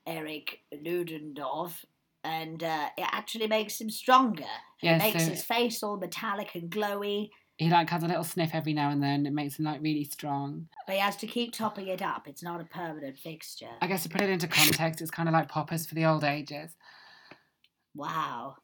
eric ludendorff and uh, it actually makes him stronger. It makes so- his face all metallic and glowy. He like has a little sniff every now and then. It makes him like really strong. But he has to keep topping it up. It's not a permanent fixture. I guess to put it into context, it's kind of like poppers for the old ages. Wow.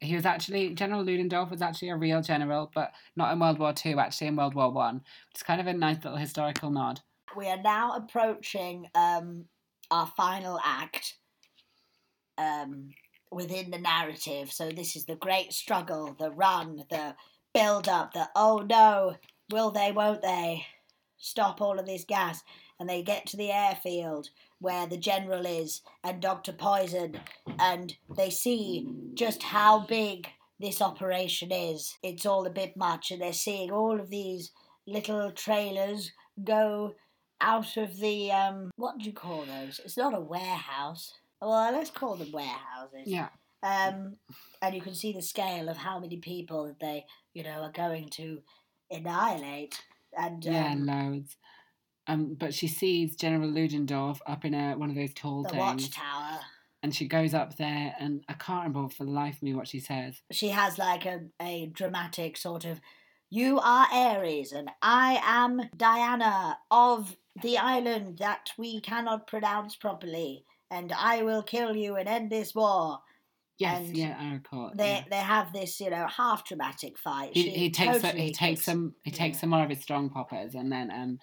He was actually General Ludendorff was actually a real general, but not in World War Two. Actually, in World War One, it's kind of a nice little historical nod. We are now approaching um, our final act um, within the narrative. So this is the great struggle, the run, the build up, the oh no, will they, won't they? Stop all of this gas. And they get to the airfield where the general is and Dr. Poison, and they see just how big this operation is. It's all a bit much, and they're seeing all of these little trailers go out of the um what do you call those? It's not a warehouse. Well, let's call them warehouses. Yeah. Um, and you can see the scale of how many people that they, you know, are going to annihilate. And Yeah, um, loads. Um, but she sees General Ludendorff up in a, one of those tall the things, watchtower. and she goes up there, and I can't remember for the life of me what she says. She has like a, a dramatic sort of, you are Ares, and I am Diana of the island that we cannot pronounce properly, and I will kill you and end this war. Yes, And yeah, I recall. They yeah. they have this, you know, half dramatic fight. He, he takes totally he takes some he takes yeah. some more of his strong poppers, and then um,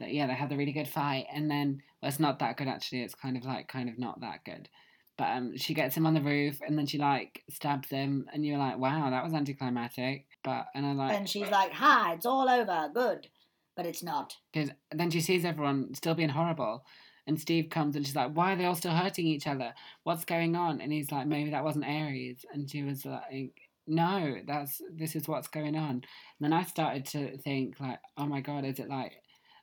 that yeah, they have the really good fight, and then well, it's not that good actually. It's kind of like kind of not that good. But um, she gets him on the roof, and then she like stabs him, and you're like, wow, that was anticlimactic. But and I like And she's like, "Hi, it's all over, good," but it's not. Because then she sees everyone still being horrible. And Steve comes and she's like, Why are they all still hurting each other? What's going on? And he's like, Maybe that wasn't Ares. And she was like, No, that's this is what's going on. And then I started to think, like, oh my god, is it like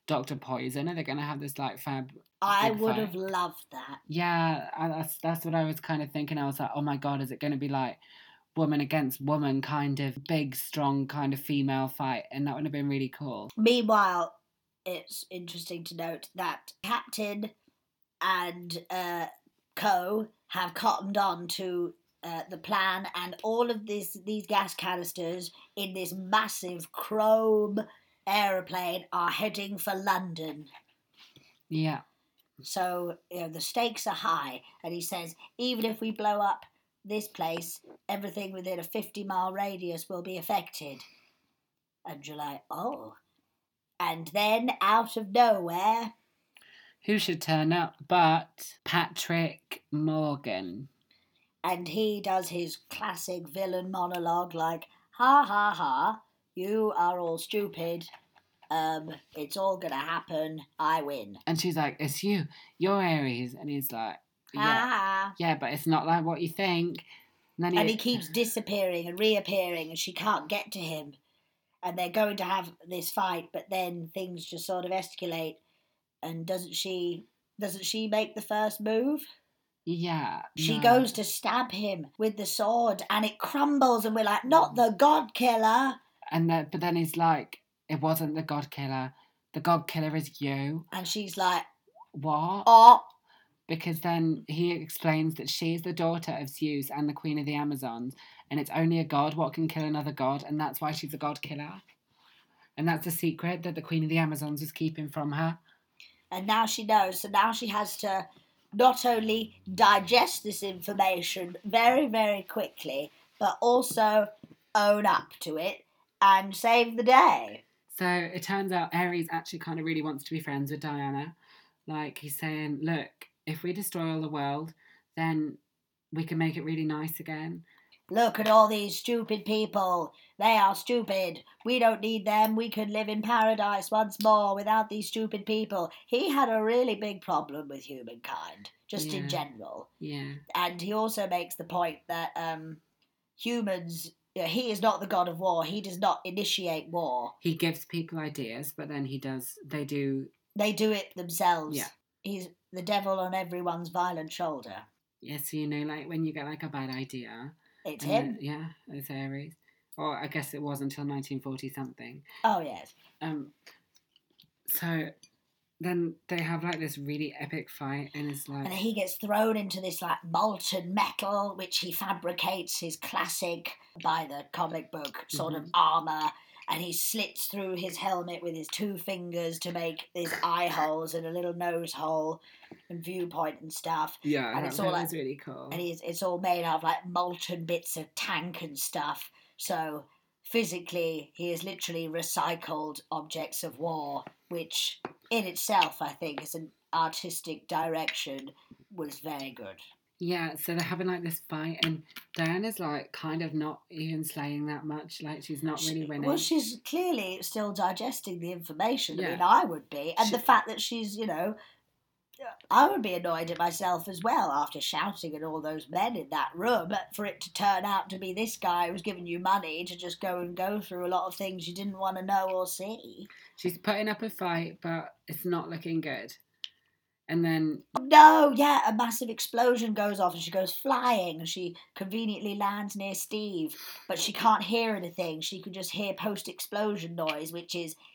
Dr. Poison? Are they gonna have this like fab I would have loved that. Yeah, I, that's that's what I was kind of thinking. I was like, oh my god, is it gonna be like woman against woman kind of big, strong kind of female fight? And that would have been really cool. Meanwhile, it's interesting to note that Captain and uh, Co have cottoned on to uh, the plan, and all of this these gas canisters in this massive chrome aeroplane are heading for London. Yeah. So you know the stakes are high, and he says even if we blow up this place, everything within a fifty mile radius will be affected. And you're like, oh. And then out of nowhere, Who should turn up but Patrick Morgan? and he does his classic villain monologue like, ha ha ha, you are all stupid. Um, it's all gonna happen. I win. And she's like, It's you, you're Ares. And he's like, Yeah, ha. yeah, but it's not like what you think. And then And he keeps disappearing and reappearing, and she can't get to him. And they're going to have this fight, but then things just sort of escalate. And doesn't she? Doesn't she make the first move? Yeah. She no. goes to stab him with the sword, and it crumbles, and we're like, "Not the God Killer!" And then, but then he's like, It wasn't the God Killer. The God Killer is you. And she's like, What? "Oh, because then he explains that she is the daughter of Zeus and the queen of the Amazons, and it's only a god what can kill another god, and that's why she's a god killer. And that's the secret that the queen of the Amazons is keeping from her. and now she knows. So now she has to not only digest this information very, very quickly, but also own up to it and save the day. So it turns out Ares actually kind of really wants to be friends with Diana. Like he's saying, look, if we destroy all the world, then we can make it really nice again. Look at all these stupid people. They are stupid. We don't need them. We could live in paradise once more without these stupid people. He had a really big problem with humankind, just Yeah. in general. Yeah. And he also makes the point that um, humans, he is not the god of war. He does not initiate war. He gives people ideas, but then he does, they do, They do it themselves. Yeah. He's the devil on everyone's violent shoulder. yes, you know, like when you get like a bad idea. It's him. yeah, it's Ares. Or I guess it was until 1940 something. Oh, yes. Um, so then they have like this really epic fight, and it's like, And he gets thrown into this like molten metal, which he fabricates his classic by the comic book sort of armor. And he slits through his helmet with his two fingers to make these eye holes and a little nose hole and viewpoint and stuff. yeah, and that, it's all was like- really cool. And he's, it's all made out of like molten bits of tank and stuff. So physically, he has literally recycled objects of war, which in itself, I think, is an artistic direction, was very good. Yeah, so they're having like this fight, and Diana's like kind of not even slaying that much. Like she's not really winning. Well, she's clearly still digesting the information. Yeah. I mean, I would be, and the fact that she's, you know, I would be annoyed at myself as well after shouting at all those men in that room for it to turn out to be this guy who's giving you money to just go and go through a lot of things you didn't want to know or see. She's putting up a fight, but it's not looking good. And then No, yeah, a massive explosion goes off and she goes flying and she conveniently lands near Steve, but she can't hear anything. She can just hear post explosion noise, which is. <laughs>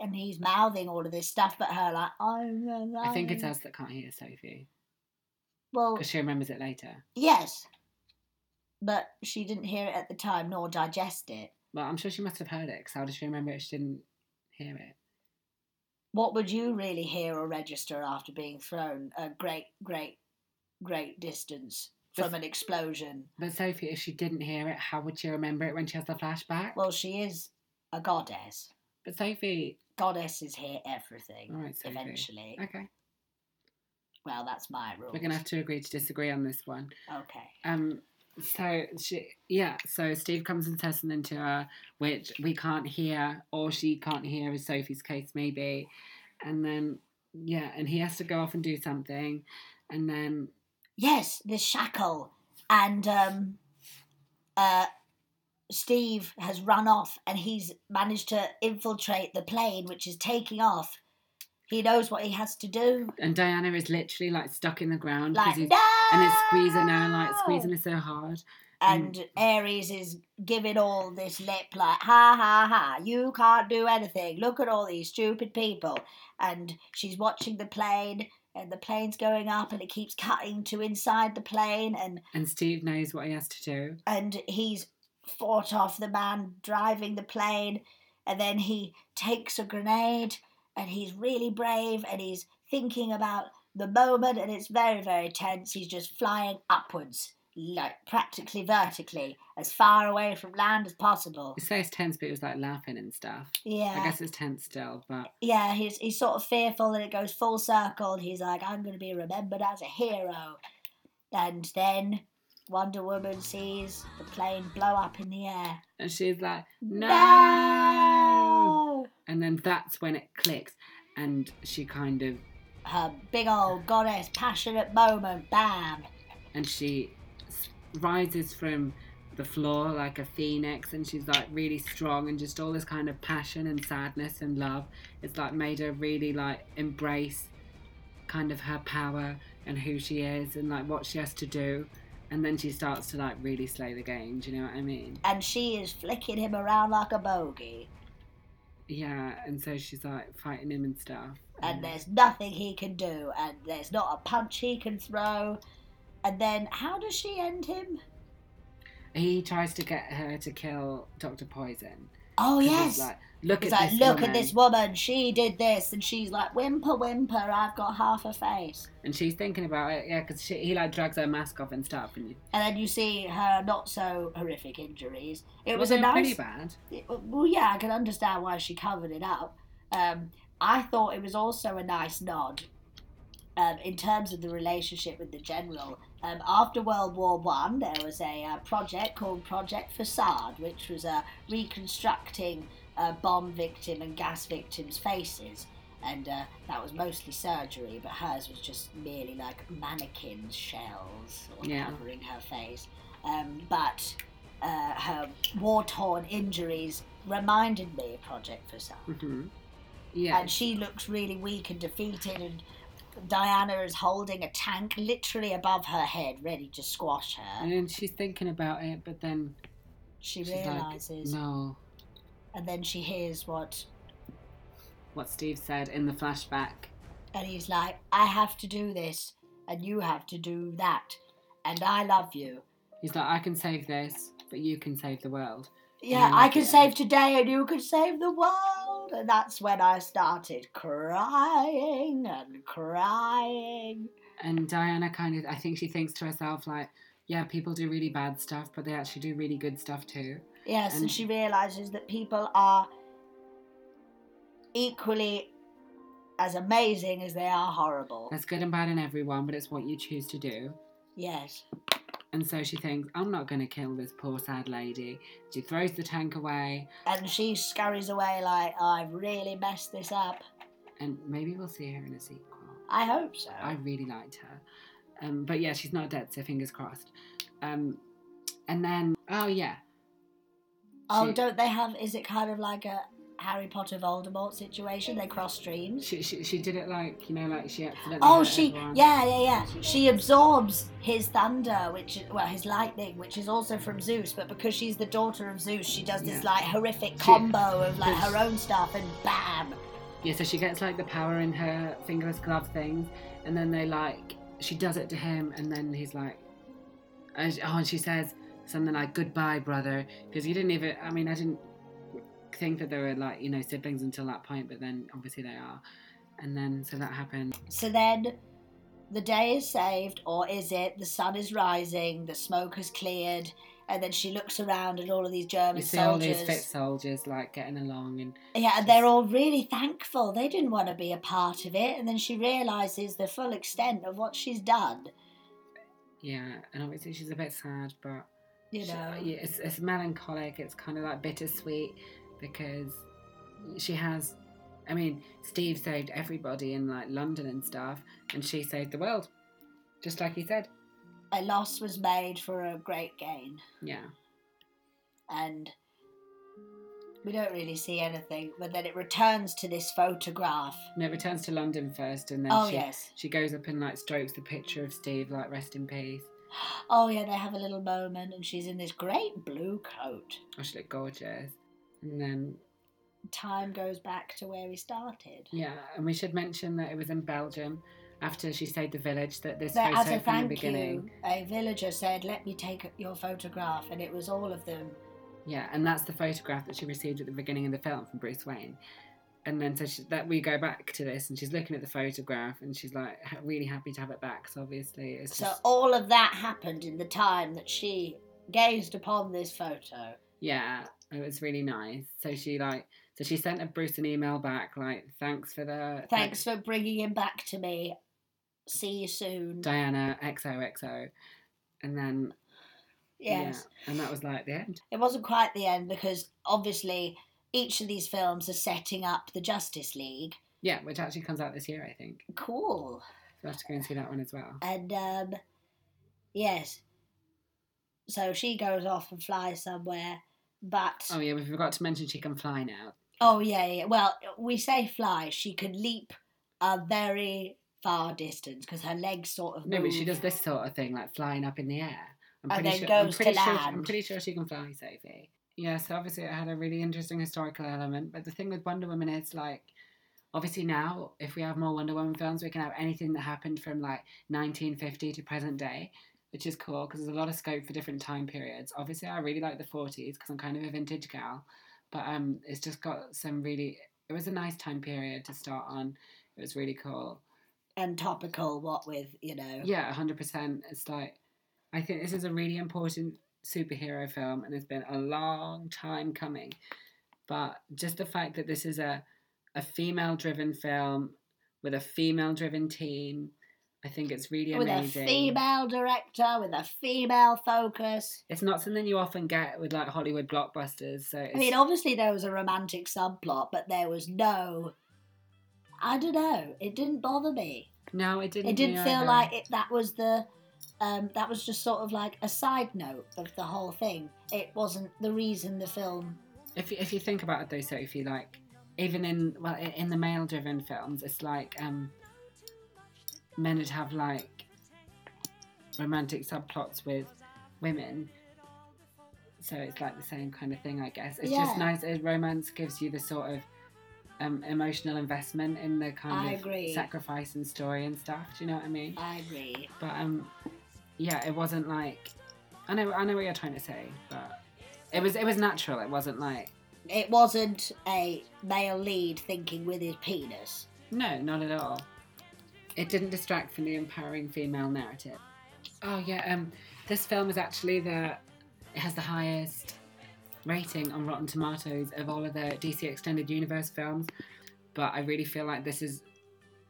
And he's mouthing all of this stuff, but her like, I think it's us that can't hear Sophie Well, because she remembers it later. yes, but she didn't hear it at the time nor digest it. Well, I'm sure she must have heard it because how does she remember it? if She didn't hear it. What would you really hear or register after being thrown a great, great, great distance from Just- an explosion? But Sophie, if she didn't hear it, how would she remember it when she has the flashback? Well, she is a goddess. but Sophie, Goddesses hear everything right, eventually. Okay, Well, that's my rule. we're gonna have to agree to disagree on this one. Okay. Um, so she, yeah, so Steve comes and says something to her, which we can't hear, or she can't hear, as Sophie's case maybe and then yeah, and he has to go off and do something, and then Yes, this shackle. And um, uh, Steve has run off and he's managed to infiltrate the plane, which is taking off. He knows what he has to do. and Diana is literally like stuck in the ground Like, no! And it's squeezing her, like squeezing her so hard. And Ares is giving all this lip, like, ha ha ha, you can't do anything. Look at all these stupid people. And she's watching the plane, and the plane's going up, and it keeps cutting to inside the plane, and And Steve knows what he has to do. and he's fought off the man driving the plane and then he takes a grenade and he's really brave and he's thinking about the moment and it's very very tense he's just flying upwards like practically vertically as far away from land as possible It says tense, but it was like laughing and stuff. yeah I guess it's tense still, but yeah he's, he's sort of fearful and it goes full circle and he's like i'm going to be remembered as a hero and then wonder woman sees the plane blow up in the air and she's like, no. No! And then that's when it clicks, and she kind of Her big old goddess passionate moment, bam! and she rises from the floor like a phoenix and she's like really strong and just all this kind of passion and sadness and love it's like made her really like embrace kind of her power and who she is and like what she has to do and then she starts to like really slay the game do you know what i mean And she is flicking him around like a bogey. Yeah and so she's like fighting him and stuff And there's nothing he can do, and there's not a punch he can throw. And then, how does she end him? he tries to get her to kill dr poison Oh, yes! like look He's at like, this look woman. at this woman, she did this, and she's like, whimper, whimper, I've got half a face. and she's thinking about it yeah because he like drags her mask off and stuff and you... And then you see her not so horrific injuries. It Well, was a nice. pretty bad Well, yeah, I can understand why she covered it up. Um, I thought it was also a nice nod um, in terms of the relationship with the general. Um, after World War One, there was a uh, project called Project Facade, which was uh, reconstructing uh, bomb victim and gas victims' faces. And uh, that was mostly surgery, but hers was just merely like mannequin shells sort of Yeah. covering her face. Um, but uh, her war torn injuries reminded me of Project Facade. hmm Yeah, And she looks really weak and defeated, and Diana is holding a tank literally above her head, ready to squash her. and then she's thinking about it, but then She she's like, realizes, no, and then she hears what, what Steve said in the flashback. and he's like, I have to do this, and you have to do that, and I love you. He's like, I can save this, but you can save the world. Yeah, I can save today, and you can save the world. And that's when I started crying and crying. And Diana kind of, I think she thinks to herself, like, yeah, people do really bad stuff, but they actually do really good stuff too. Yes, and, And- she realizes that people are equally as amazing as they are horrible. There's good and bad in everyone, but it's what you choose to do. Yes. And so she thinks, I'm not going to kill this poor sad lady. She throws the tank away, And she scurries away like, I've really messed this up. and maybe we'll see her in a sequel. I hope so. I really liked her. Um, but yeah, she's not dead, so fingers crossed. Um, and then, oh yeah. oh, she- don't they have, is it kind of like a Harry Potter Voldemort situation? They cross streams? She, she, she did it like, you know, like she accidentally. Oh, she, everyone. yeah, yeah, yeah. She absorbs his thunder, which, is- well, his lightning, which is also from Zeus, but because she's the daughter of Zeus, she does this Yeah. like horrific She- combo of like her own stuff and bam. Yeah, so she gets like the power in her fingerless glove things, and then they like she does it to him, and then he's like, and she- oh, and she says something like "goodbye, brother," because you didn't even. I mean, I didn't think that they were like you know siblings until that point, but then obviously they are, and then so that happened. So then the day is saved, or is it? The sun is rising, the smoke has cleared, and then she looks around and all of these German You see all soldiers. these fit soldiers like getting along, and Yeah, and they're all really thankful. They didn't want to be a part of it, and then she realizes the full extent of what she's done. yeah, and obviously she's a bit sad, but You She- know, yeah, it's, it's melancholic. It's kind of like bittersweet because she has. I mean, Steve saved everybody in like London and stuff, and she saved the world, just like he said. a loss was made for a great gain, Yeah, and we don't really see anything. But then it returns to this photograph. and it returns to London first, and then Oh she yes, she goes up and like strokes the picture of Steve, like rest in peace. <gasps> oh yeah. They have a little moment, and she's in this great blue coat. Oh, she looked gorgeous. And then Time goes back to where we started. yeah, and we should mention that it was in Belgium after she saved the village that this That photo as a from the beginning. you, a villager said, "Let me take your photograph," and it was all of them. Yeah, and that's the photograph that she received at the beginning of the film from Bruce Wayne. And then so she, that we go back to this, and she's looking at the photograph, and she's like really happy to have it back. So obviously, it's So just all of that happened in the time that she gazed upon this photo. yeah, it was really nice. So she like so she sent a Bruce an email back like thanks for the Thanks for bringing him back to me. See you soon. Diana XOXO, and then Yes. yeah, and that was like the end. It wasn't quite the end because obviously each of these films are setting up the Justice League. Yeah, which actually comes out this year, I think. Cool. So I have to go and see that one as well. And um yes. So she goes off and flies somewhere. But Oh yeah, we forgot to mention she can fly now. Oh yeah, yeah. Well, we say fly. She can leap a very far distance because her legs sort of No, move. but she does this sort of thing, like flying up in the air. I'm And pretty then sure, goes to sure, I'm pretty sure she can fly, Sophie. Yeah, so obviously it had a really interesting historical element. But the thing with Wonder Woman is like, obviously now, if we have more Wonder Woman films, we can have anything that happened from like 1950 to present day, which is cool because there's a lot of scope for different time periods. Obviously, I really like the 40s because I'm kind of a vintage gal, but um, it's just got some really. It was a nice time period to start on. It was really cool. and topical. What with you know? Yeah, hundred percent. It's like I think this is a really important superhero film, and it's been a long time coming. But just the fact that this is a a female driven film with a female driven team, I think it's really with amazing. a female director, with a female focus. It's not something you often get with like Hollywood blockbusters. So it's, I mean, obviously there was a romantic subplot, but there was no. I don't know. It didn't bother me. no, it didn't. It didn't feel either. like it. That was the. Um, that was just sort of like a side note of the whole thing. It wasn't the reason the film. if you- if you think about it though, Sophie, like even in well in the male driven films, it's like um men would have like romantic subplots with women. So it's like the same kind of thing, I guess. It's just nice. Romance gives you the sort of um, emotional investment in the kind I of agree. sacrifice and story and stuff. Do you know what I mean? I agree. But um, yeah, it wasn't like I know I know what you're trying to say, but it was it was natural. It wasn't like It wasn't a male lead thinking with his penis. No, not at all. It didn't distract from the empowering female narrative. Oh yeah, um, this film is actually the it has the highest rating on Rotten Tomatoes of all of the DC Extended Universe films, but I really feel like this is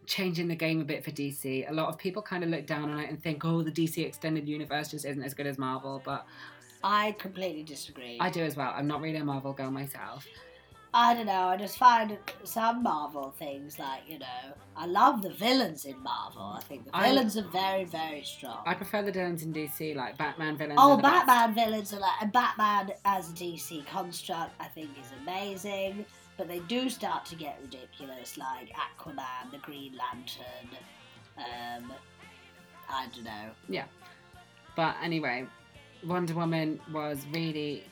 changing the game a bit for DC. A lot of people kind of look down on it and think, oh, the DC extended universe just isn't as good as Marvel, but I completely disagree. I do as well. I'm not really a Marvel girl myself. I don't know. I just find some Marvel things like you know. I love the villains in Marvel. I think the I- villains are very very strong. I prefer the villains in DC, like Batman villains. Oh, the best. Batman villains are like and Batman as a DC construct. I think is amazing, but they do start to get ridiculous, like Aquaman, the Green Lantern. Um, I don't know. Yeah, but anyway, Wonder Woman was really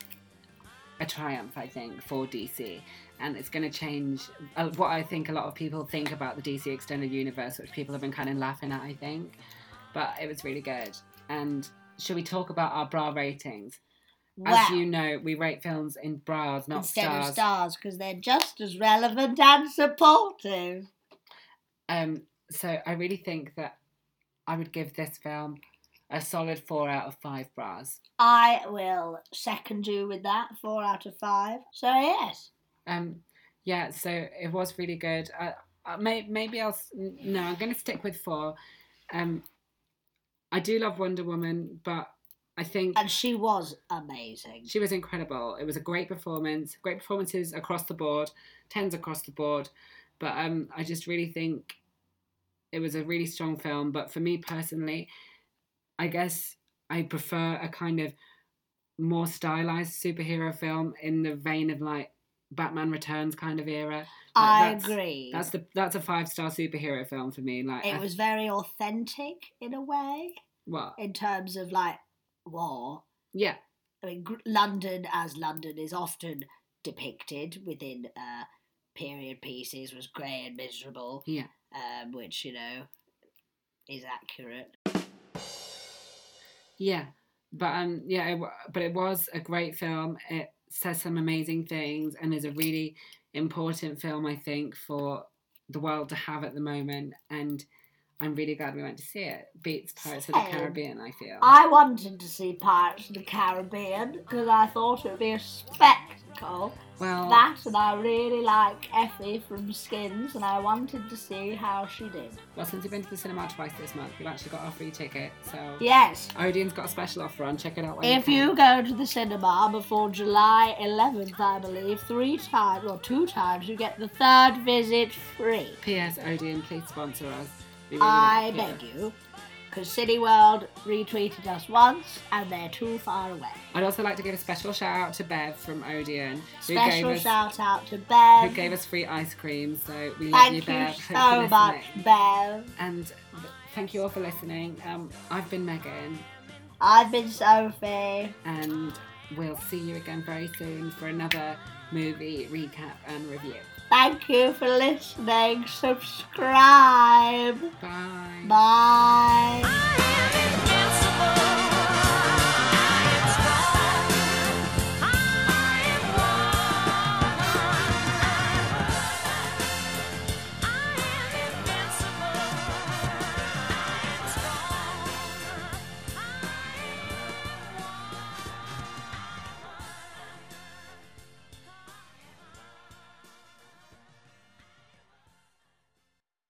a triumph, I think, for DC. And it's going to change uh, what I think a lot of people think about the DC Extended Universe, which people have been kind of laughing at, I think. But it was really good. And should we talk about our bra ratings? Well, As you know, we rate films in bras, not instead stars. of stars, because they're just as relevant and supportive. Um, so I really think that I would give this film a solid four out of five bras. I will second you with that. Four out of five. So yes. Um, yeah, so it was really good. Uh, uh, may, maybe I'll no, I'm going to stick with four. Um, I do love Wonder Woman, but I think And she was amazing. she was incredible. It was a great performance, great performances across the board, tens across the board. But um, I just really think it was a really strong film. But for me personally, I guess I prefer a kind of more stylized superhero film in the vein of like Batman Returns kind of era. I that's- agree. That's the that's a five star superhero film for me. Like it I- was very authentic in a way, what? in terms of like war. Yeah, I mean, London, as London is often depicted within uh, period pieces, was grey and miserable. Yeah. Um, which you know is accurate. Yeah, but um, yeah, it, but it was a great film. It says some amazing things and is a really important film, I think, for the world to have at the moment. And I'm really glad we went to see it. Beats Pirates of the Caribbean, I feel. I wanted to see Pirates of the Caribbean because I thought it would be a spectacle. Well, That and I really like Effie from Skins, and I wanted to see how she did. well, since you've been to the cinema twice this month, you've actually got our free ticket. So Yes, Odeon's got a special offer on. Check it out. If you, you go to the cinema before July 11th, I believe, three times or two times, you get the third visit free. P.S. Odeon, please sponsor us. Really I beg you, because Cineworld retweeted us once, and they're too far away. I'd also like to give a special shout out to Bev from Odeon, Special us shout out to Bev. who gave us free ice cream. So we love Thank you, you Bev. Thanks for so much. Bev. And thank you all for listening. Um, I've been Megan, I've been Sophie. and we'll see you again very soon for another movie recap and review. Thank you for listening. Subscribe. Bye. Bye. I am